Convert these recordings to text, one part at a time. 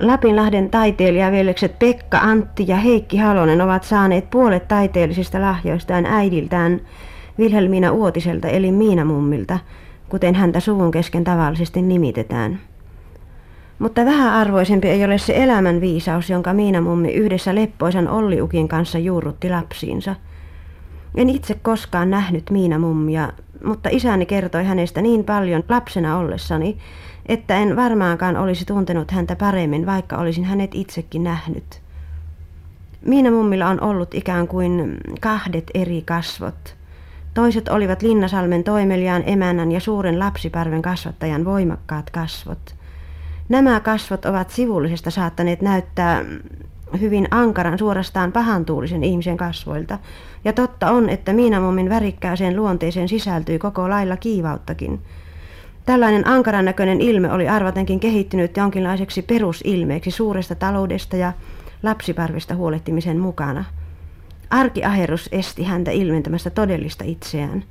Lapinlahden taiteilijaveljekset Pekka, Antti ja Heikki Halonen ovat saaneet puolet taiteellisista lahjoistaan äidiltään Vilhelmiina Uotiselta eli Miina Mummilta, kuten häntä suvun kesken tavallisesti nimitetään. Mutta vähän arvoisempi ei ole se elämän viisaus, jonka Miina Mummi yhdessä leppoisan Olliukin kanssa juurrutti lapsiinsa. En itse koskaan nähnyt Miina Mummia, mutta isäni kertoi hänestä niin paljon lapsena ollessani, että en varmaankaan olisi tuntenut häntä paremmin, vaikka olisin hänet itsekin nähnyt. Miina mummilla on ollut ikään kuin kahdet eri kasvot. Toiset olivat Linnasalmen toimeliaan emännän ja suuren lapsiparven kasvattajan voimakkaat kasvot. Nämä kasvot ovat sivullisesta saattaneet näyttää hyvin ankaran suorastaan pahantuulisen ihmisen kasvoilta, ja totta on, että Miinamummin värikkääseen luonteeseen sisältyi koko lailla kiivauttakin – Tällainen ankaran näköinen ilme oli arvatenkin kehittynyt jonkinlaiseksi perusilmeeksi suuresta taloudesta ja lapsiparvista huolehtimisen mukana. Arkiaherus esti häntä ilmentämästä todellista itseään.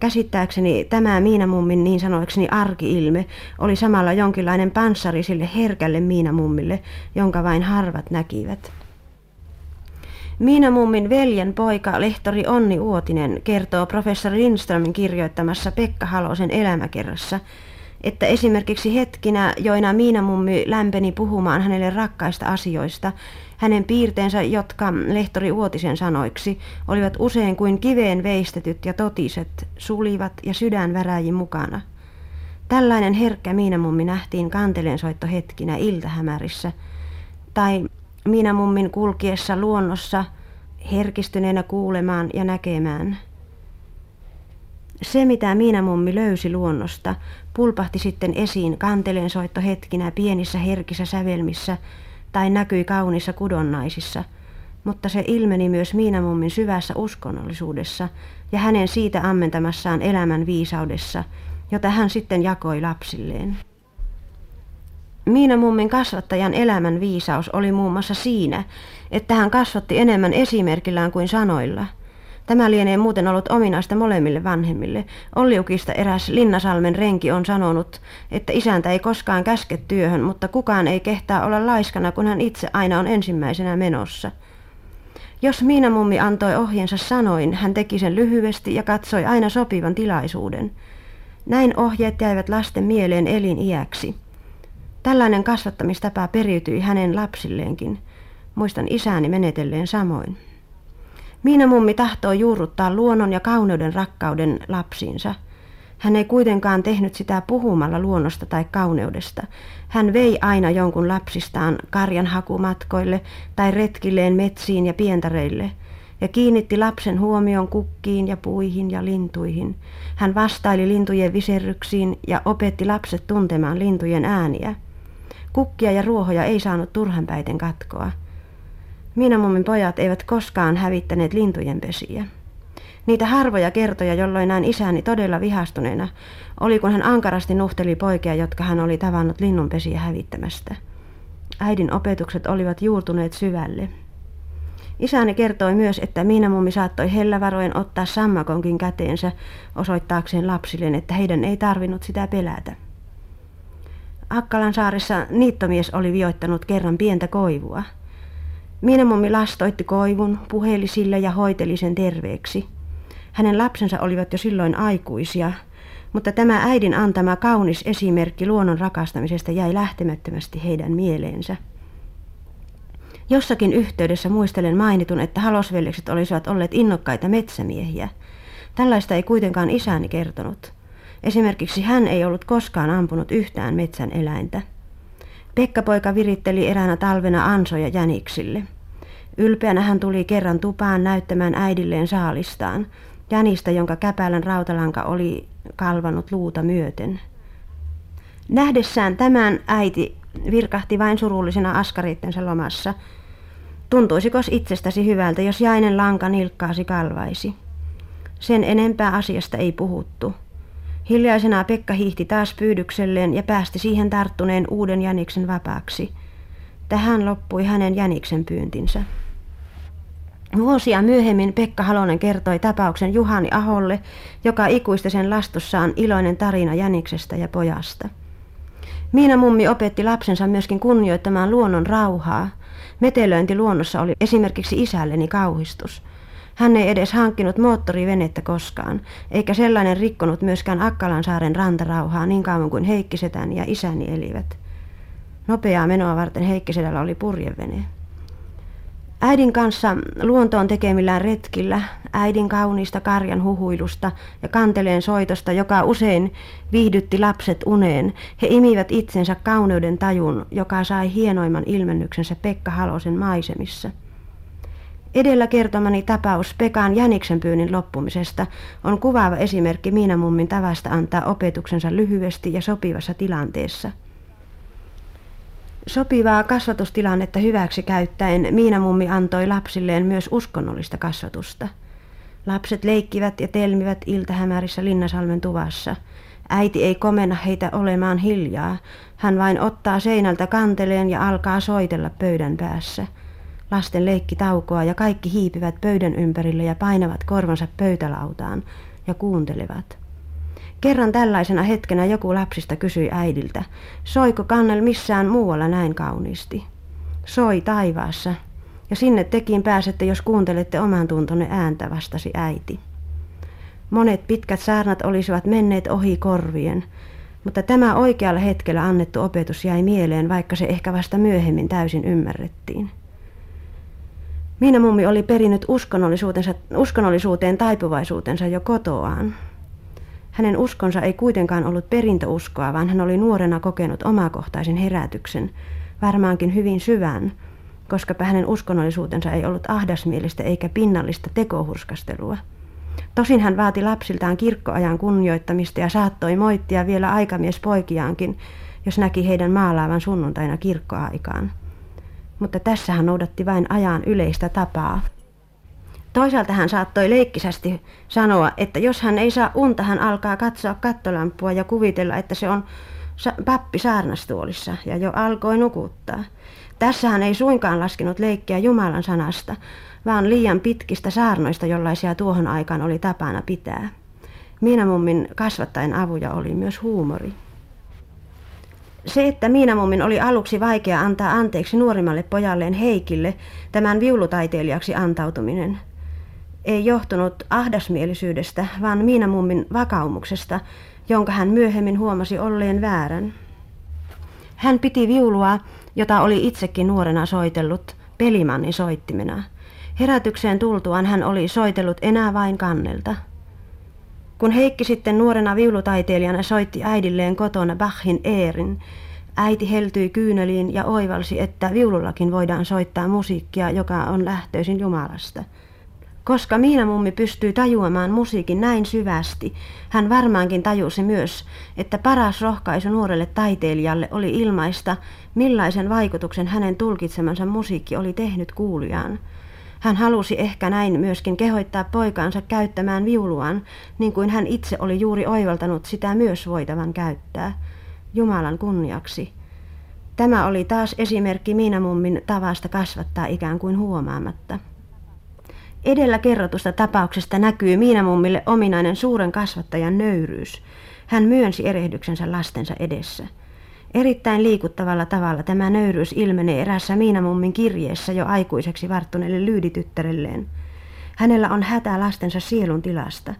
Käsittääkseni tämä Miinamummin niin sanoakseni arkiilme oli samalla jonkinlainen panssari sille herkälle Miinamummille, jonka vain harvat näkivät. Miina Mummin veljen poika, lehtori Onni Uotinen, kertoo professori Lindströmin kirjoittamassa Pekka Halosen elämäkerrassa, että esimerkiksi hetkinä, joina Miina Mummi lämpeni puhumaan hänelle rakkaista asioista, hänen piirteensä, jotka lehtori Uotisen sanoiksi, olivat usein kuin kiveen veistetyt ja totiset, sulivat ja sydänväräjin mukana. Tällainen herkkä Miinamummi nähtiin kantelensoitto hetkinä iltahämärissä, tai minä mummin kulkiessa luonnossa herkistyneenä kuulemaan ja näkemään. Se, mitä Miina mummi löysi luonnosta, pulpahti sitten esiin kantelen soitto hetkinä pienissä herkissä sävelmissä tai näkyi kaunissa kudonnaisissa, mutta se ilmeni myös Miina mummin syvässä uskonnollisuudessa ja hänen siitä ammentamassaan elämän viisaudessa, jota hän sitten jakoi lapsilleen. Miina mummin kasvattajan elämän viisaus oli muun muassa siinä, että hän kasvatti enemmän esimerkillään kuin sanoilla. Tämä lienee muuten ollut ominaista molemmille vanhemmille. Olliukista eräs Linnasalmen renki on sanonut, että isäntä ei koskaan käske työhön, mutta kukaan ei kehtaa olla laiskana, kun hän itse aina on ensimmäisenä menossa. Jos Miina mummi antoi ohjensa sanoin, hän teki sen lyhyesti ja katsoi aina sopivan tilaisuuden. Näin ohjeet jäivät lasten mieleen eliniäksi. Tällainen kasvattamistapa periytyi hänen lapsilleenkin. Muistan isäni menetelleen samoin. Miina mummi tahtoi juurruttaa luonnon ja kauneuden rakkauden lapsiinsa. Hän ei kuitenkaan tehnyt sitä puhumalla luonnosta tai kauneudesta. Hän vei aina jonkun lapsistaan karjan hakumatkoille tai retkilleen metsiin ja pientareille ja kiinnitti lapsen huomion kukkiin ja puihin ja lintuihin. Hän vastaili lintujen viserryksiin ja opetti lapset tuntemaan lintujen ääniä. Kukkia ja ruohoja ei saanut turhanpäiten katkoa. Miinamummin pojat eivät koskaan hävittäneet lintujen pesiä. Niitä harvoja kertoja, jolloin näin isäni todella vihastuneena, oli kun hän ankarasti nuhteli poikia, jotka hän oli tavannut linnunpesiä hävittämästä. Äidin opetukset olivat juurtuneet syvälle. Isäni kertoi myös, että Miinamummi saattoi hellävaroen ottaa sammakonkin käteensä osoittaakseen lapsilleen, että heidän ei tarvinnut sitä pelätä. Akkalan saaressa niittomies oli vioittanut kerran pientä koivua. Miinamummi lastoitti koivun, puheli sille ja hoiteli sen terveeksi. Hänen lapsensa olivat jo silloin aikuisia, mutta tämä äidin antama kaunis esimerkki luonnon rakastamisesta jäi lähtemättömästi heidän mieleensä. Jossakin yhteydessä muistelen mainitun, että halosveljekset olisivat olleet innokkaita metsämiehiä. Tällaista ei kuitenkaan isäni kertonut. Esimerkiksi hän ei ollut koskaan ampunut yhtään metsän eläintä. Pekka-poika viritteli eräänä talvena ansoja jäniksille. Ylpeänä hän tuli kerran tupaan näyttämään äidilleen saalistaan, jänistä, jonka käpälän rautalanka oli kalvanut luuta myöten. Nähdessään tämän äiti virkahti vain surullisena askarittensa lomassa. Tuntuisikos itsestäsi hyvältä, jos jäinen lanka nilkkaasi kalvaisi? Sen enempää asiasta ei puhuttu. Hiljaisena Pekka hiihti taas pyydykselleen ja päästi siihen tarttuneen uuden jäniksen vapaaksi. Tähän loppui hänen jäniksen pyyntinsä. Vuosia myöhemmin Pekka Halonen kertoi tapauksen Juhani Aholle, joka ikuista sen lastussaan iloinen tarina jäniksestä ja pojasta. Miina mummi opetti lapsensa myöskin kunnioittamaan luonnon rauhaa. Metelöinti luonnossa oli esimerkiksi isälleni kauhistus. Hän ei edes hankkinut moottorivenettä koskaan, eikä sellainen rikkonut myöskään Akkalansaaren rantarauhaa niin kauan kuin Heikkisetän ja isäni elivät. Nopeaa menoa varten Heikkisedällä oli purjevene. Äidin kanssa luontoon tekemillään retkillä, äidin kauniista karjan huhuilusta ja kanteleen soitosta, joka usein viihdytti lapset uneen, he imivät itsensä kauneuden tajun, joka sai hienoimman ilmennyksensä Pekka Halosen maisemissa. Edellä kertomani tapaus Pekan jäniksen pyynnin loppumisesta on kuvaava esimerkki Miinamummin tavasta antaa opetuksensa lyhyesti ja sopivassa tilanteessa – Sopivaa kasvatustilannetta hyväksi käyttäen Miina-mummi antoi lapsilleen myös uskonnollista kasvatusta. Lapset leikkivät ja telmivät iltahämärissä Linnasalmen tuvassa. Äiti ei komenna heitä olemaan hiljaa. Hän vain ottaa seinältä kanteleen ja alkaa soitella pöydän päässä. Lasten leikki taukoa ja kaikki hiipivät pöydän ympärille ja painavat korvansa pöytälautaan ja kuuntelevat. Kerran tällaisena hetkenä joku lapsista kysyi äidiltä, soiko kannel missään muualla näin kauniisti. Soi taivaassa, ja sinne tekin pääsette, jos kuuntelette oman tuntonne ääntä, vastasi äiti. Monet pitkät saarnat olisivat menneet ohi korvien, mutta tämä oikealla hetkellä annettu opetus jäi mieleen, vaikka se ehkä vasta myöhemmin täysin ymmärrettiin. Miina mummi oli perinnyt uskonnollisuutensa, uskonnollisuuteen taipuvaisuutensa jo kotoaan. Hänen uskonsa ei kuitenkaan ollut perintöuskoa, vaan hän oli nuorena kokenut omakohtaisen herätyksen, varmaankin hyvin syvän, koska hänen uskonnollisuutensa ei ollut ahdasmielistä eikä pinnallista tekohurskastelua. Tosin hän vaati lapsiltaan kirkkoajan kunnioittamista ja saattoi moittia vielä aikamies poikiaankin, jos näki heidän maalaavan sunnuntaina kirkkoaikaan. Mutta tässä hän noudatti vain ajan yleistä tapaa. Toisaalta hän saattoi leikkisästi sanoa, että jos hän ei saa unta, hän alkaa katsoa kattolampua ja kuvitella, että se on pappi saarnastuolissa ja jo alkoi nukuttaa. Tässä hän ei suinkaan laskenut leikkiä Jumalan sanasta, vaan liian pitkistä saarnoista, jollaisia tuohon aikaan oli tapana pitää. Miinamummin kasvattajan avuja oli myös huumori. Se, että Miinamummin oli aluksi vaikea antaa anteeksi nuorimmalle pojalleen Heikille tämän viulutaiteilijaksi antautuminen – ei johtunut ahdasmielisyydestä, vaan Miinamummin vakaumuksesta, jonka hän myöhemmin huomasi olleen väärän. Hän piti viulua, jota oli itsekin nuorena soitellut, pelimannin soittimena. Herätykseen tultuaan hän oli soitellut enää vain kannelta. Kun Heikki sitten nuorena viulutaiteilijana soitti äidilleen kotona Bachin Eerin, äiti heltyi kyyneliin ja oivalsi, että viulullakin voidaan soittaa musiikkia, joka on lähtöisin Jumalasta – koska Miina mummi pystyy tajuamaan musiikin näin syvästi, hän varmaankin tajusi myös, että paras rohkaisu nuorelle taiteilijalle oli ilmaista, millaisen vaikutuksen hänen tulkitsemansa musiikki oli tehnyt kuulijaan. Hän halusi ehkä näin myöskin kehoittaa poikaansa käyttämään viuluaan, niin kuin hän itse oli juuri oivaltanut sitä myös voitavan käyttää, Jumalan kunniaksi. Tämä oli taas esimerkki Miinamummin tavasta kasvattaa ikään kuin huomaamatta. Edellä kerrotusta tapauksesta näkyy Miinamummille ominainen suuren kasvattajan nöyryys. Hän myönsi erehdyksensä lastensa edessä. Erittäin liikuttavalla tavalla tämä nöyryys ilmenee erässä Miinamummin kirjeessä jo aikuiseksi varttuneelle lyydityttärelleen. Hänellä on hätä lastensa sielun tilasta.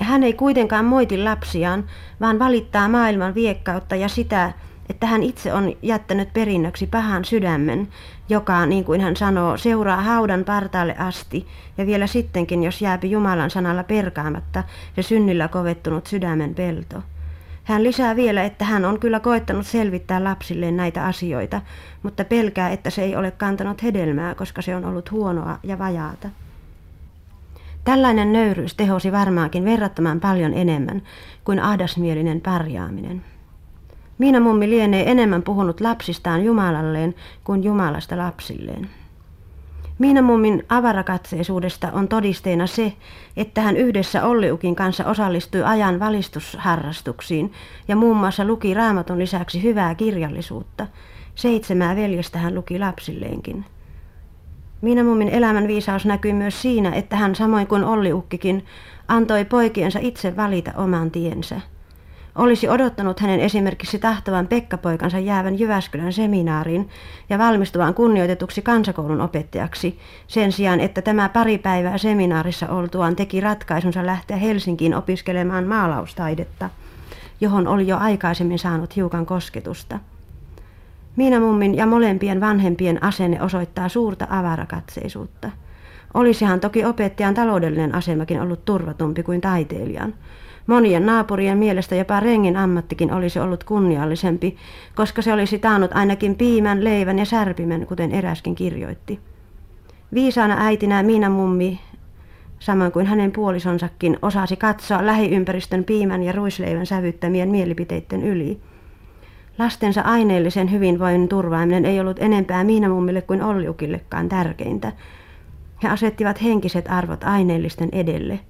Hän ei kuitenkaan moiti lapsiaan, vaan valittaa maailman viekkautta ja sitä, että hän itse on jättänyt perinnöksi pahan sydämen, joka, niin kuin hän sanoo, seuraa haudan partaalle asti, ja vielä sittenkin, jos jääpi Jumalan sanalla perkaamatta se synnillä kovettunut sydämen pelto. Hän lisää vielä, että hän on kyllä koettanut selvittää lapsilleen näitä asioita, mutta pelkää, että se ei ole kantanut hedelmää, koska se on ollut huonoa ja vajaata. Tällainen nöyryys tehosi varmaankin verrattoman paljon enemmän kuin ahdasmielinen pärjääminen. Miina mummi lienee enemmän puhunut lapsistaan Jumalalleen kuin Jumalasta lapsilleen. Miina mummin avarakatseisuudesta on todisteena se, että hän yhdessä Olliukin kanssa osallistui ajan valistusharrastuksiin ja muun muassa luki raamatun lisäksi hyvää kirjallisuutta. Seitsemää veljestä hän luki lapsilleenkin. Miina mummin elämän viisaus näkyy myös siinä, että hän samoin kuin Olliukkikin antoi poikiensa itse valita oman tiensä – Olisi odottanut hänen esimerkiksi tahtovan Pekka-poikansa jäävän Jyväskylän seminaariin ja valmistuvan kunnioitetuksi kansakoulun opettajaksi, sen sijaan, että tämä pari päivää seminaarissa oltuaan teki ratkaisunsa lähteä Helsinkiin opiskelemaan maalaustaidetta, johon oli jo aikaisemmin saanut hiukan kosketusta. Miina mummin ja molempien vanhempien asenne osoittaa suurta avarakatseisuutta. Olisihan toki opettajan taloudellinen asemakin ollut turvatumpi kuin taiteilijan – Monien naapurien mielestä jopa rengin ammattikin olisi ollut kunniallisempi, koska se olisi taannut ainakin piimän, leivän ja särpimen, kuten eräskin kirjoitti. Viisaana äitinä Miina mummi, samoin kuin hänen puolisonsakin, osasi katsoa lähiympäristön piimän ja ruisleivän sävyttämien mielipiteiden yli. Lastensa aineellisen hyvinvoinnin turvaaminen ei ollut enempää Miina mummille kuin Olliukillekaan tärkeintä. He asettivat henkiset arvot aineellisten edelle –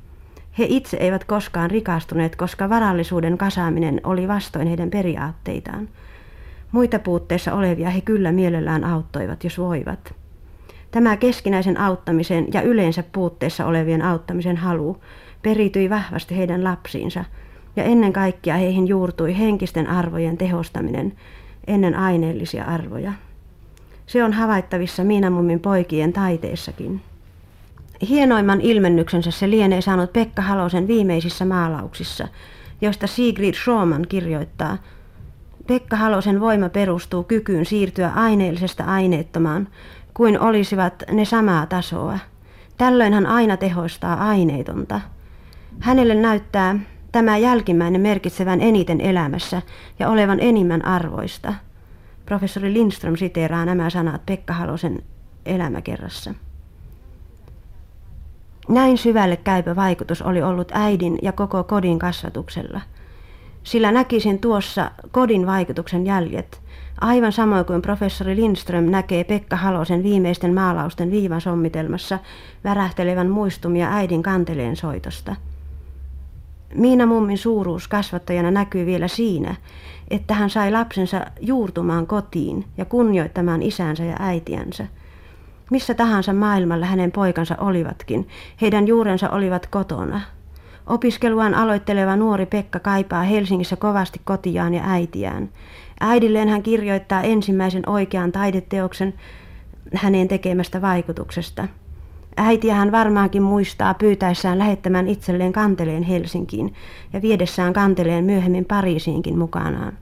he itse eivät koskaan rikastuneet, koska varallisuuden kasaaminen oli vastoin heidän periaatteitaan. Muita puutteissa olevia he kyllä mielellään auttoivat, jos voivat. Tämä keskinäisen auttamisen ja yleensä puutteessa olevien auttamisen halu perityi vahvasti heidän lapsiinsa, ja ennen kaikkea heihin juurtui henkisten arvojen tehostaminen ennen aineellisia arvoja. Se on havaittavissa Miinamummin poikien taiteessakin. Hienoimman ilmennyksensä se lienee saanut Pekka Halosen viimeisissä maalauksissa, joista Sigrid Schroman kirjoittaa, Pekka Halosen voima perustuu kykyyn siirtyä aineellisesta aineettomaan, kuin olisivat ne samaa tasoa. Tällöin hän aina tehostaa aineetonta. Hänelle näyttää tämä jälkimmäinen merkitsevän eniten elämässä ja olevan enimmän arvoista. Professori Lindström siteeraa nämä sanat Pekka Halosen elämäkerrassa. Näin syvälle käypä vaikutus oli ollut äidin ja koko kodin kasvatuksella. Sillä näkisin tuossa kodin vaikutuksen jäljet, aivan samoin kuin professori Lindström näkee Pekka Halosen viimeisten maalausten viivasommitelmassa värähtelevän muistumia äidin kanteleen soitosta. Miina mummin suuruus kasvattajana näkyy vielä siinä, että hän sai lapsensa juurtumaan kotiin ja kunnioittamaan isänsä ja äitiänsä – missä tahansa maailmalla hänen poikansa olivatkin, heidän juurensa olivat kotona. Opiskeluaan aloitteleva nuori Pekka kaipaa Helsingissä kovasti kotiaan ja äitiään. Äidilleen hän kirjoittaa ensimmäisen oikean taideteoksen hänen tekemästä vaikutuksesta. Äitiä hän varmaankin muistaa pyytäessään lähettämään itselleen kanteleen Helsinkiin ja viedessään kanteleen myöhemmin Pariisiinkin mukanaan.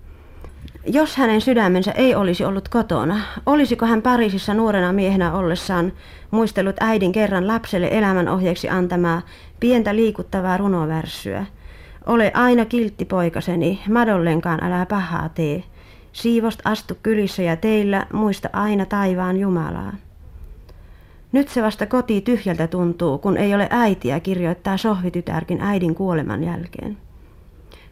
Jos hänen sydämensä ei olisi ollut kotona, olisiko hän Pariisissa nuorena miehenä ollessaan muistellut äidin kerran lapselle elämänohjeeksi antamaa pientä liikuttavaa runovärssyä? Ole aina kiltti poikaseni, madollenkaan älä pahaa tee. Siivost astu kylissä ja teillä muista aina taivaan Jumalaa. Nyt se vasta koti tyhjältä tuntuu, kun ei ole äitiä, kirjoittaa sohvitytärkin äidin kuoleman jälkeen.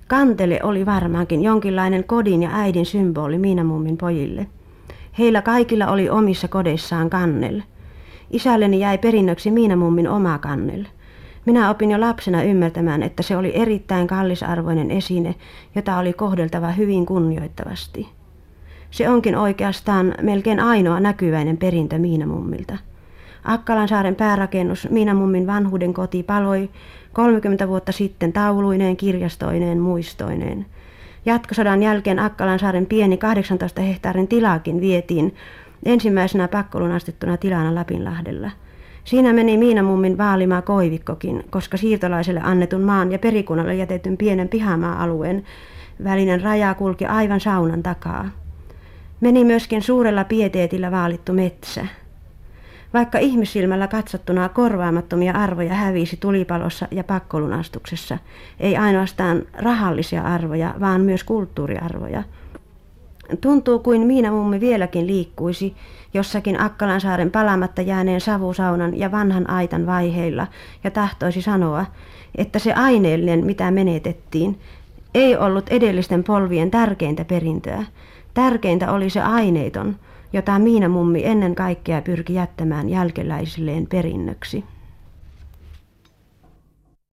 Kantele oli varmaankin jonkinlainen kodin ja äidin symboli Miinamummin pojille. Heillä kaikilla oli omissa kodeissaan kannel. Isälleni jäi perinnöksi Miinamummin oma kannel. Minä opin jo lapsena ymmärtämään, että se oli erittäin kallisarvoinen esine, jota oli kohdeltava hyvin kunnioittavasti. Se onkin oikeastaan melkein ainoa näkyväinen perintö Miinamummilta. Akkalansaaren päärakennus Miinamummin vanhuuden koti paloi 30 vuotta sitten tauluineen, kirjastoineen, muistoineen. Jatkosodan jälkeen Akkalansaaren pieni 18 hehtaarin tilakin vietiin ensimmäisenä pakkolunastettuna tilana Lapinlahdella. Siinä meni Miinamummin vaalimaa Koivikkokin, koska siirtolaiselle annetun maan ja perikunnalle jätetyn pienen pihamaa-alueen välinen raja kulki aivan saunan takaa. Meni myöskin suurella pieteetillä vaalittu metsä. Vaikka ihmissilmällä katsottuna korvaamattomia arvoja hävisi tulipalossa ja pakkolunastuksessa, ei ainoastaan rahallisia arvoja, vaan myös kulttuuriarvoja. Tuntuu kuin Miina mummi vieläkin liikkuisi jossakin Akkalansaaren palamatta jääneen savusaunan ja vanhan aitan vaiheilla ja tahtoisi sanoa, että se aineellinen, mitä menetettiin, ei ollut edellisten polvien tärkeintä perintöä. Tärkeintä oli se aineeton, jota Miina mummi ennen kaikkea pyrki jättämään jälkeläisilleen perinnöksi.